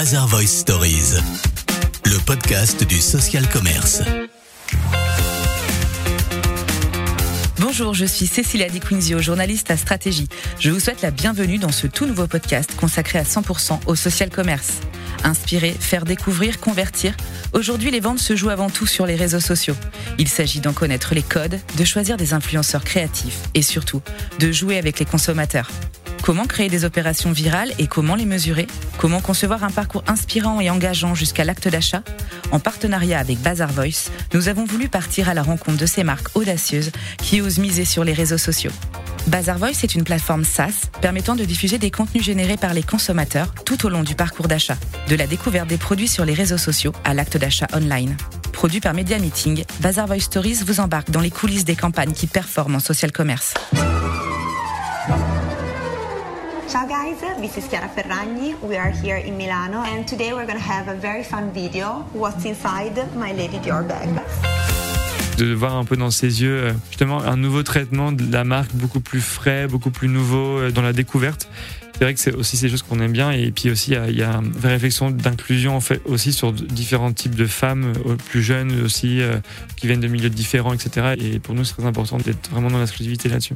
Bazar Voice Stories, le podcast du social commerce. Bonjour, je suis Cécilia Di Quinzio, journaliste à Stratégie. Je vous souhaite la bienvenue dans ce tout nouveau podcast consacré à 100% au social commerce. Inspirer, faire découvrir, convertir. Aujourd'hui, les ventes se jouent avant tout sur les réseaux sociaux. Il s'agit d'en connaître les codes, de choisir des influenceurs créatifs et surtout de jouer avec les consommateurs. Comment créer des opérations virales et comment les mesurer Comment concevoir un parcours inspirant et engageant jusqu'à l'acte d'achat En partenariat avec Bazar Voice, nous avons voulu partir à la rencontre de ces marques audacieuses qui osent miser sur les réseaux sociaux. Bazar Voice est une plateforme SaaS permettant de diffuser des contenus générés par les consommateurs tout au long du parcours d'achat, de la découverte des produits sur les réseaux sociaux à l'acte d'achat online. Produit par Media Meeting, Bazar Voice Stories vous embarque dans les coulisses des campagnes qui performent en social commerce. Ciao guys, this is Chiara Ferragni. We are here in Milano and today we're going to have a very fun video. What's inside my Lady Dior bag? de voir un peu dans ses yeux euh, justement un nouveau traitement de la marque beaucoup plus frais, beaucoup plus nouveau euh, dans la découverte. C'est vrai que c'est aussi ces choses qu'on aime bien et puis aussi il y, a une vraie réflexion d'inclusion en fait aussi sur différents types de femmes euh, plus jeunes aussi qui viennent de milieux différents etc. Et pour nous c'est très important d'être vraiment dans l'exclusivité là-dessus.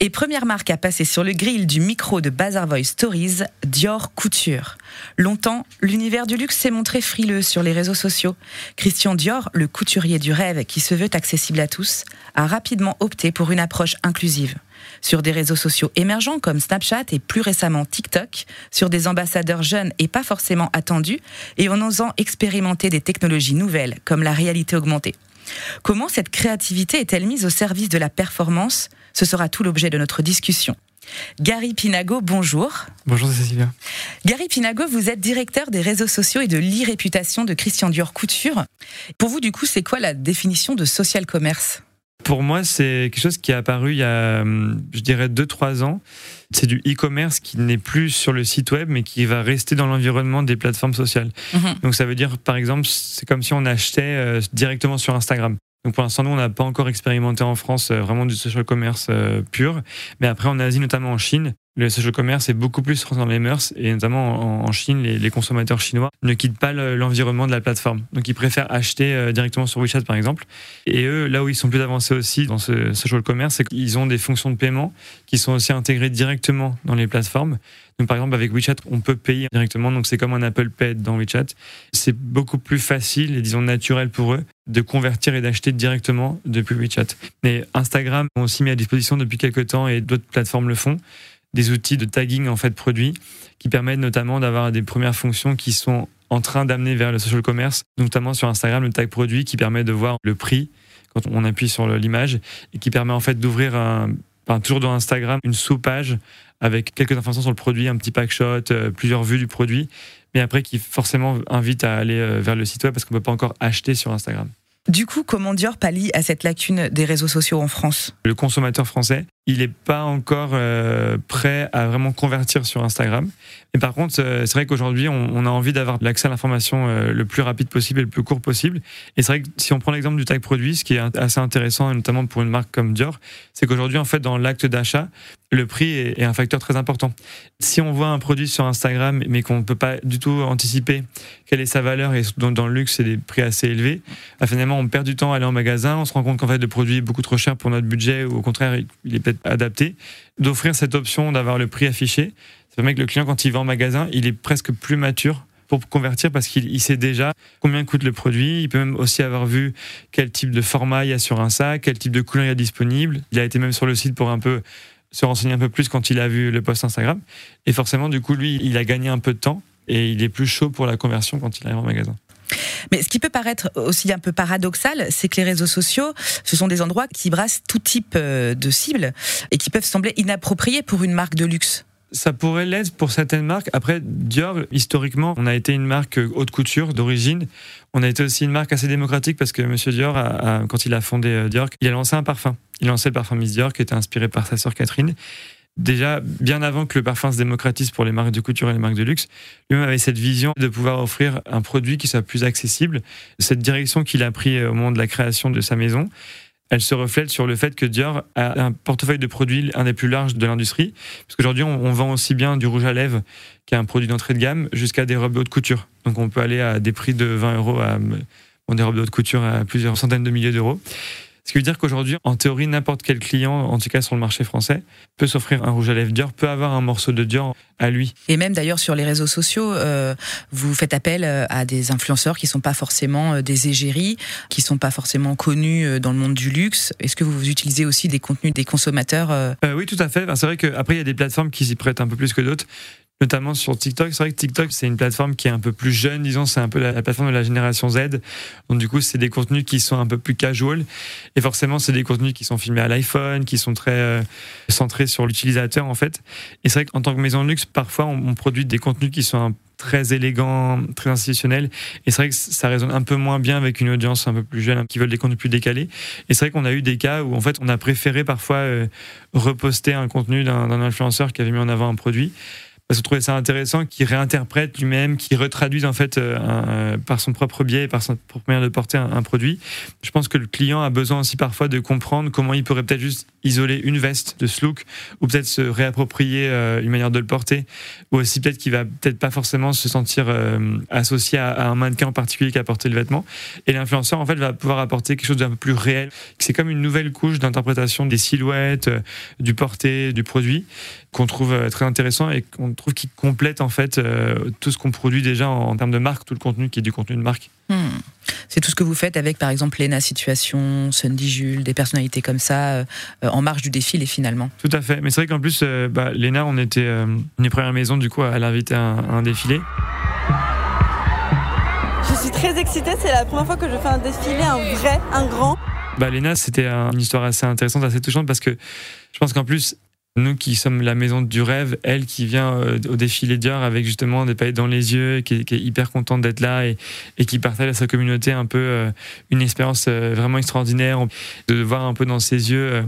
Et première marque à passer sur le grill du micro de Bazar Voice Stories, Dior Couture. Longtemps, l'univers du luxe s'est montré frileux sur les réseaux sociaux. Christian Dior, le couturier du rêve qui se veut accessible à tous, a rapidement opté pour une approche inclusive. Sur des réseaux sociaux émergents comme Snapchat et plus récemment TikTok, sur des ambassadeurs jeunes et pas forcément attendus, et en osant expérimenter des technologies nouvelles comme la réalité augmentée. Comment cette créativité est-elle mise au service de la performance? Ce sera tout l'objet de notre discussion. Gary Pinago, bonjour. Bonjour Cécilia. Gary Pinago, vous êtes directeur des réseaux sociaux et de l'e-réputation de Christian Dior Couture. Pour vous, du coup, c'est quoi la définition de social commerce? Pour moi, c'est quelque chose qui est apparu il y a, hum, je dirais, 2-3 ans. C'est du e-commerce qui n'est plus sur le site web, mais qui va rester dans l'environnement des plateformes sociales. Mhm. Donc ça veut dire, par exemple, c'est comme si on achetait euh, directement sur Instagram. Donc pour l'instant, nous, on n'a pas encore expérimenté en France euh, vraiment du social commerce euh, pur. Mais après, en Asie, notamment en Chine, le social commerce est beaucoup plus dans les mœurs et notamment en, Chine, les, consommateurs chinois ne quittent pas l'environnement de la plateforme. Donc ils préfèrent acheter euh, directement sur WeChat par exemple. Et eux, là où ils sont plus avancés aussi dans ce social commerce, c'est qu'ils ont des fonctions de paiement qui sont aussi intégrées directement dans les plateformes. Donc par exemple avec WeChat, on peut payer directement, donc c'est comme un Apple Pay dans WeChat. C'est beaucoup plus facile et disons naturel pour eux de convertir et d'acheter directement depuis WeChat. Mais Instagram ont aussi mis à disposition depuis quelques temps et d'autres plateformes le font des outils de tagging en fait produits qui permettent notamment d'avoir des premières fonctions qui sont en train d'amener vers le social commerce, notamment sur Instagram le tag produit qui permet de voir le prix quand on appuie sur l'image et qui permet en fait d'ouvrir un, enfin, toujours dans Instagram une sous-page avec quelques informations sur le produit, un petit pack shot, euh, plusieurs vues du produit, mais après qui forcément invite à aller euh, vers le site web parce qu'on peut pas encore acheter sur Instagram. Du coup, comment Dior pallie à cette lacune des réseaux sociaux en France? Le consommateur français, il n'est pas encore euh, prêt à vraiment convertir sur Instagram. Mais par contre, euh, c'est vrai qu'aujourd'hui, on, a envie d'avoir l'accès à l'information euh, le plus rapide possible et le plus court possible. Et c'est vrai que si on prend l'exemple du tag produit, ce qui est assez intéressant, notamment pour une marque comme Dior, c'est qu'aujourd'hui, en fait, dans l'acte d'achat, le prix est, un facteur très important. Si on voit un produit sur Instagram, mais qu'on ne peut pas du tout anticiper quelle est sa valeur, et dans, dans le luxe, c'est des prix assez élevés, bah, finalement, on perd du temps à aller en magasin, on se rend compte qu'en fait, le produit est beaucoup trop cher pour notre budget, ou au contraire, il est peut-être adapté. D'offrir cette option d'avoir le prix affiché, ça permet que le client, quand il va en magasin, il est presque plus mature pour convertir parce qu'il sait déjà combien coûte le produit. Il peut même aussi avoir vu quel type de format il y a sur un sac, quel type de couleur il y a disponible. Il a été même sur le site pour un peu se renseigner un peu plus quand il a vu le post Instagram. Et forcément, du coup, lui, il a gagné un peu de temps et il est plus chaud pour la conversion quand il arrive en magasin. Mais ce qui peut paraître aussi un peu paradoxal, c'est que les réseaux sociaux, ce sont des endroits qui brassent tout type euh, de cibles et qui peuvent sembler inappropriés pour une marque de luxe. Ça pourrait l'être pour certaines marques. Après, Dior, historiquement, on a été une marque haute couture d'origine. On a été aussi une marque assez démocratique parce que Monsieur Dior, quand il a fondé euh, Dior, il a lancé un parfum. Il a lancé le parfum Miss Dior qui était inspiré par sa sœur Catherine. Déjà, bien avant que le parfum se démocratise pour les marques de couture et les marques de luxe, lui-même avait cette vision de pouvoir offrir un produit qui soit plus accessible. Cette direction qu'il a pris au moment de la création de sa maison elle se reflète sur le fait que Dior a un portefeuille de produits un des plus larges de l'industrie. Parce qu'aujourd'hui, on, vend aussi bien du rouge à lèvres, qui est un produit d'entrée de gamme, jusqu'à des robes de haute couture. Donc on peut aller à des prix de 20 euros des robes de haute couture à plusieurs centaines de milliers d'euros. Ce qui veut dire qu'aujourd'hui, en théorie, n'importe quel client, en tout cas sur le marché français, peut s'offrir un rouge à lèvres Dior, peut avoir un morceau de Dior à lui. Et même d'ailleurs sur les réseaux sociaux, euh, vous faites appel euh, à des influenceurs qui sont pas forcément euh, des égéries, qui sont pas forcément connus dans le monde du luxe. Est-ce que vous utilisez aussi des contenus des consommateurs Oui, tout à fait. c'est vrai qu'après, il y a des plateformes qui s'y prêtent un peu plus que d'autres notamment sur TikTok. C'est vrai que TikTok, c'est une plateforme qui est un peu plus jeune, disons, c'est un peu la, plateforme de la génération Z. Donc, du coup, c'est des contenus qui sont un peu plus casual. Et forcément, c'est des contenus qui sont filmés à l'iPhone, qui sont très euh, centrés sur l'utilisateur, en fait. Et c'est vrai qu'en tant que maison luxe, parfois, on, produit des contenus qui sont très élégants, très institutionnels. Et c'est vrai que ça résonne un peu moins bien avec une audience un peu plus jeune, qui veulent des contenus plus décalés. Et c'est vrai qu'on a eu des cas où, en fait, on a préféré parfois euh, reposter un contenu d'un influenceur qui avait mis en avant un produit parce que trouvait ça intéressant qu'il réinterprète lui-même, qu'il retraduise en fait euh, euh, par son propre biais et par son propre manière de porter un, produit. Je pense que le client a besoin aussi parfois de comprendre comment il pourrait peut-être juste isoler une veste de ce look ou peut-être se réapproprier euh, une manière de le porter. Ou aussi peut-être qu'il va peut-être pas forcément se sentir associé à, un mannequin en particulier qui a porté le vêtement. Et l'influenceur en fait va pouvoir apporter quelque chose d'un peu plus réel. C'est comme une nouvelle couche d'interprétation des silhouettes du porté du produit qu'on trouve très intéressant et qu'on trouve qu'il complète en fait euh, tout ce qu'on produit déjà en, termes de marque, tout le contenu qui est du contenu de marque. Hmm. C'est tout ce que vous faites avec par exemple Lena Situation, Sunday Jules, des personnalités comme ça euh, en marge du défilé finalement. Tout à fait, mais c'est vrai qu'en plus, euh, bah, Lena, on était une des premières maisons du coup à l'inviter à, un défilé. Je suis très excitée, c'est la première fois que je fais un défilé, un vrai, un grand. Bah, Léna, c'était une histoire assez intéressante, assez touchante parce que je pense qu'en plus, nous qui sommes la maison du rêve, elle qui vient euh, au défilé Dior avec justement des paillettes dans les yeux, qui est, hyper contente d'être là et, qui partage à sa communauté un peu euh, une expérience euh, vraiment extraordinaire, de voir un peu dans ses yeux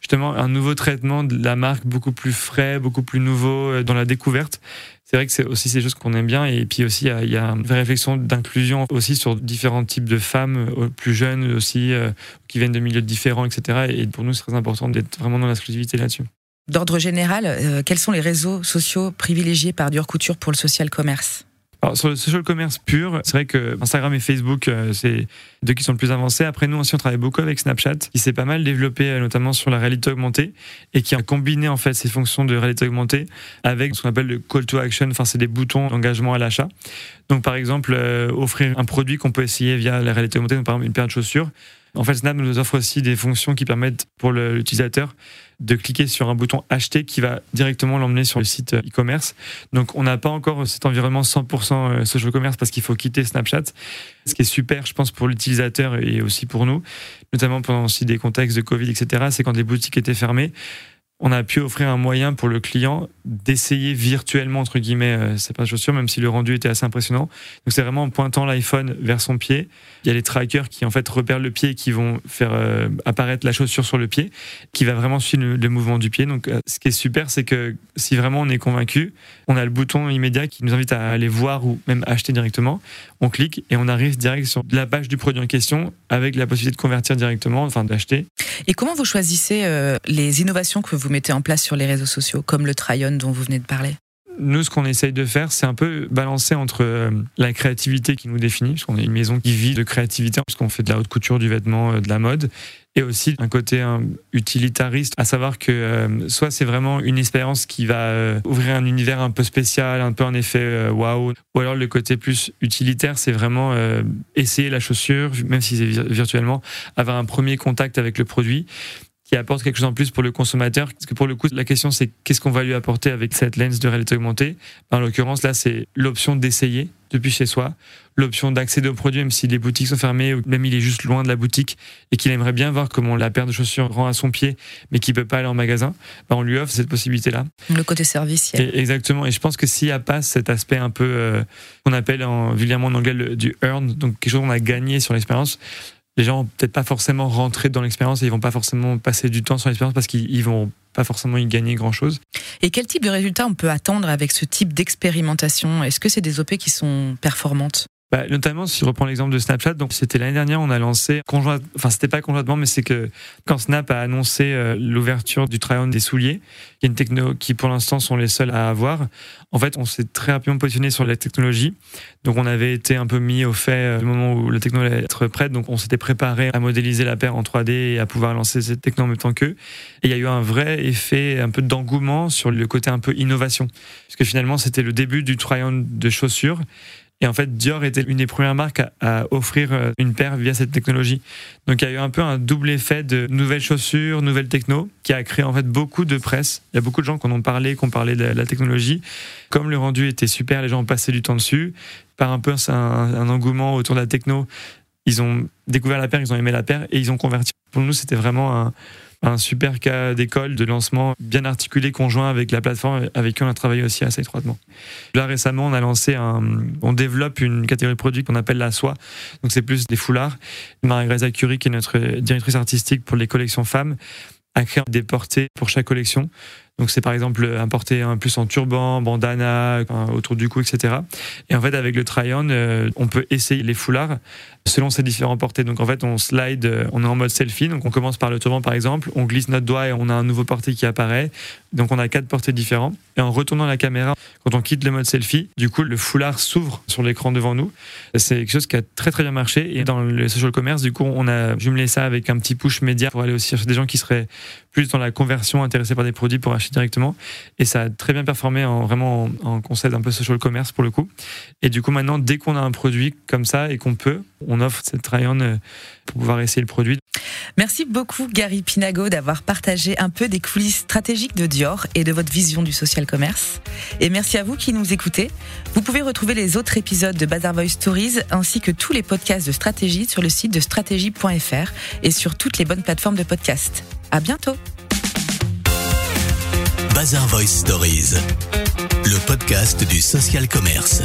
justement un nouveau traitement de la marque beaucoup plus frais, beaucoup plus nouveau dans la découverte. C'est vrai que c'est aussi ces choses qu'on aime bien et puis aussi il y, a une réflexion d'inclusion aussi sur différents types de femmes plus jeunes aussi qui viennent de milieux différents etc. Et pour nous c'est très important d'être vraiment dans l'exclusivité là-dessus. D'ordre général, euh, quels sont les réseaux sociaux privilégiés par Dior Couture pour le social commerce alors, sur le social commerce pur, c'est vrai que Instagram et Facebook, euh, c'est deux qui sont le plus avancés. Après, nous aussi, on travaille beaucoup avec Snapchat, qui s'est pas mal développé, euh, notamment sur la réalité augmentée, et qui a combiné en fait ces fonctions de réalité augmentée avec ce qu'on appelle le call to action. Enfin, c'est des boutons d'engagement à l'achat. Donc, par exemple, offrir un produit qu'on peut essayer via la réalité augmentée, par exemple une paire de chaussures. En fait, Snap nous offre aussi des fonctions qui permettent pour l'utilisateur de cliquer sur un bouton acheter qui va directement l'emmener sur le site e-commerce. Donc on n'a pas encore cet environnement 100% euh, social commerce parce qu'il faut quitter Snapchat. Ce qui est super, je pense, pour l'utilisateur et aussi pour nous, notamment pendant aussi des contextes de Covid, etc., c'est quand les boutiques étaient fermées on a pu offrir un moyen pour le client d'essayer virtuellement, entre guillemets, euh, chaussures, même si le rendu était assez impressionnant. Donc c'est vraiment en pointant l'iPhone vers son pied. Il y a les trackers qui en fait repèrent le pied et qui vont faire euh, apparaître la chaussure sur le pied, qui va vraiment suivre le, mouvement du pied. Donc euh, ce qui est super, c'est que si vraiment on est convaincu, on a le bouton immédiat qui nous invite à aller voir ou même acheter directement. On clique et on arrive direct sur la page du produit en question avec la possibilité de convertir directement, enfin d'acheter. Et comment vous choisissez les innovations que vous mettez en place sur les réseaux sociaux, comme le try dont vous venez de parler nous, ce qu'on essaye de faire, c'est un peu balancer entre euh, la créativité qui nous définit, parce qu'on est une maison qui vit de créativité, puisqu'on fait de la haute couture, du vêtement, euh, de la mode, et aussi un côté hein, utilitariste, à savoir que euh, soit c'est vraiment une expérience qui va ouvrir un univers un peu spécial, un peu en effet waouh, ou alors le côté plus utilitaire, c'est vraiment essayer la chaussure, même si c'est virtuellement, avoir un premier contact avec le produit qui apporte quelque chose en plus pour le consommateur. Parce que pour le coup, la question c'est qu'est-ce qu'on va lui apporter avec cette lens de réalité augmentée? En l'occurrence, là, c'est l'option d'essayer depuis chez soi, l'option d'accéder au produit même si les boutiques sont fermées ou même il est juste loin de la boutique et qu'il aimerait bien voir comment la paire de chaussures rend à son pied mais qu'il peut pas aller en magasin, bah, on lui offre cette possibilité-là. Le côté service. exactement. Et je pense que s'il n'y a pas cet aspect un peu euh, qu'on appelle en, vulgairement en anglais du earn, donc quelque chose qu'on a gagné sur l'expérience, les gens vont peut-être pas forcément rentrer dans l'expérience et ils vont pas forcément passer du temps sur l'expérience parce qu'ils vont pas forcément y gagner grand chose. Et quel type de résultat on peut attendre avec ce type d'expérimentation? Est-ce que c'est des OP qui sont performantes? Bah, Notamment, si je reprends l'exemple de Snapchat, donc c'était l'année dernière, on a lancé conjoint, enfin c'était pas conjointement, mais c'est que quand Snap a annoncé euh, l'ouverture du try des souliers, qui est une techno qui pour l'instant sont les seuls à avoir, en fait, on s'est très rapidement positionné sur la technologie. Donc on avait été un peu mis au fait euh, du moment où la technologie allait être prête, donc on s'était préparé à modéliser la paire en 3D et à pouvoir lancer cette techno en même temps qu'eux. Et il y a eu un vrai effet un peu d'engouement sur le côté un peu innovation, parce que finalement c'était le début du try de chaussures et en fait, Dior était une des premières marques à, offrir euh, une paire via cette technologie. Donc il y a eu un peu un double effet de nouvelles chaussures, nouvelles techno, qui a créé en fait beaucoup de presse. Il y a beaucoup de gens qui en ont parlé, qui ont parlé de la technologie. Comme le rendu était super, les gens ont passé du temps dessus. Par un peu un, un engouement autour de la techno, ils ont découvert la paire, ils ont aimé la paire et ils ont converti. Pour nous, c'était vraiment un, super cas d'école de lancement bien articulé, conjoint avec la plateforme avec qui on a travaillé aussi assez étroitement. Là récemment, on a lancé un, on développe une catégorie de produits qu'on appelle la soie. Donc c'est plus des foulards. Marie-Grèce Curie, qui est notre directrice artistique pour les collections femmes, a créé des portées pour chaque collection. Donc c'est par exemple un porté un plus en turban, bandana, autour du cou, etc. Et en fait avec le try-on, euh, on peut essayer les foulards selon ces différents portées. Donc en fait on slide, on est en mode selfie. Donc on commence par le turban par exemple, on glisse notre doigt et on a un nouveau porté qui apparaît. Donc on a quatre portées différents. Et en retournant la caméra, quand on quitte le mode selfie, du coup le foulard s'ouvre sur l'écran devant nous. C'est quelque chose qui a très très bien marché. Et dans le social commerce, du coup on a jumelé ça avec un petit push média pour aller aussi chercher des gens qui seraient plus dans la conversion intéressés par des produits pour acheter directement. Et ça a très bien performé en vraiment en, concept un peu social commerce pour le coup. Et du coup, maintenant, dès qu'on a un produit comme ça et qu'on peut, on offre cette try-on euh, pour pouvoir essayer le produit. Merci beaucoup Gary Pinago d'avoir partagé un peu des coulisses stratégiques de Dior et de votre vision du social commerce. Et merci à vous qui nous écoutez. Vous pouvez retrouver les autres épisodes de Bazar Voice Stories ainsi que tous les podcasts de stratégie sur le site de stratégie.fr et sur toutes les bonnes plateformes de podcast. À bientôt! Mazin Voice Stories, le podcast du social commerce.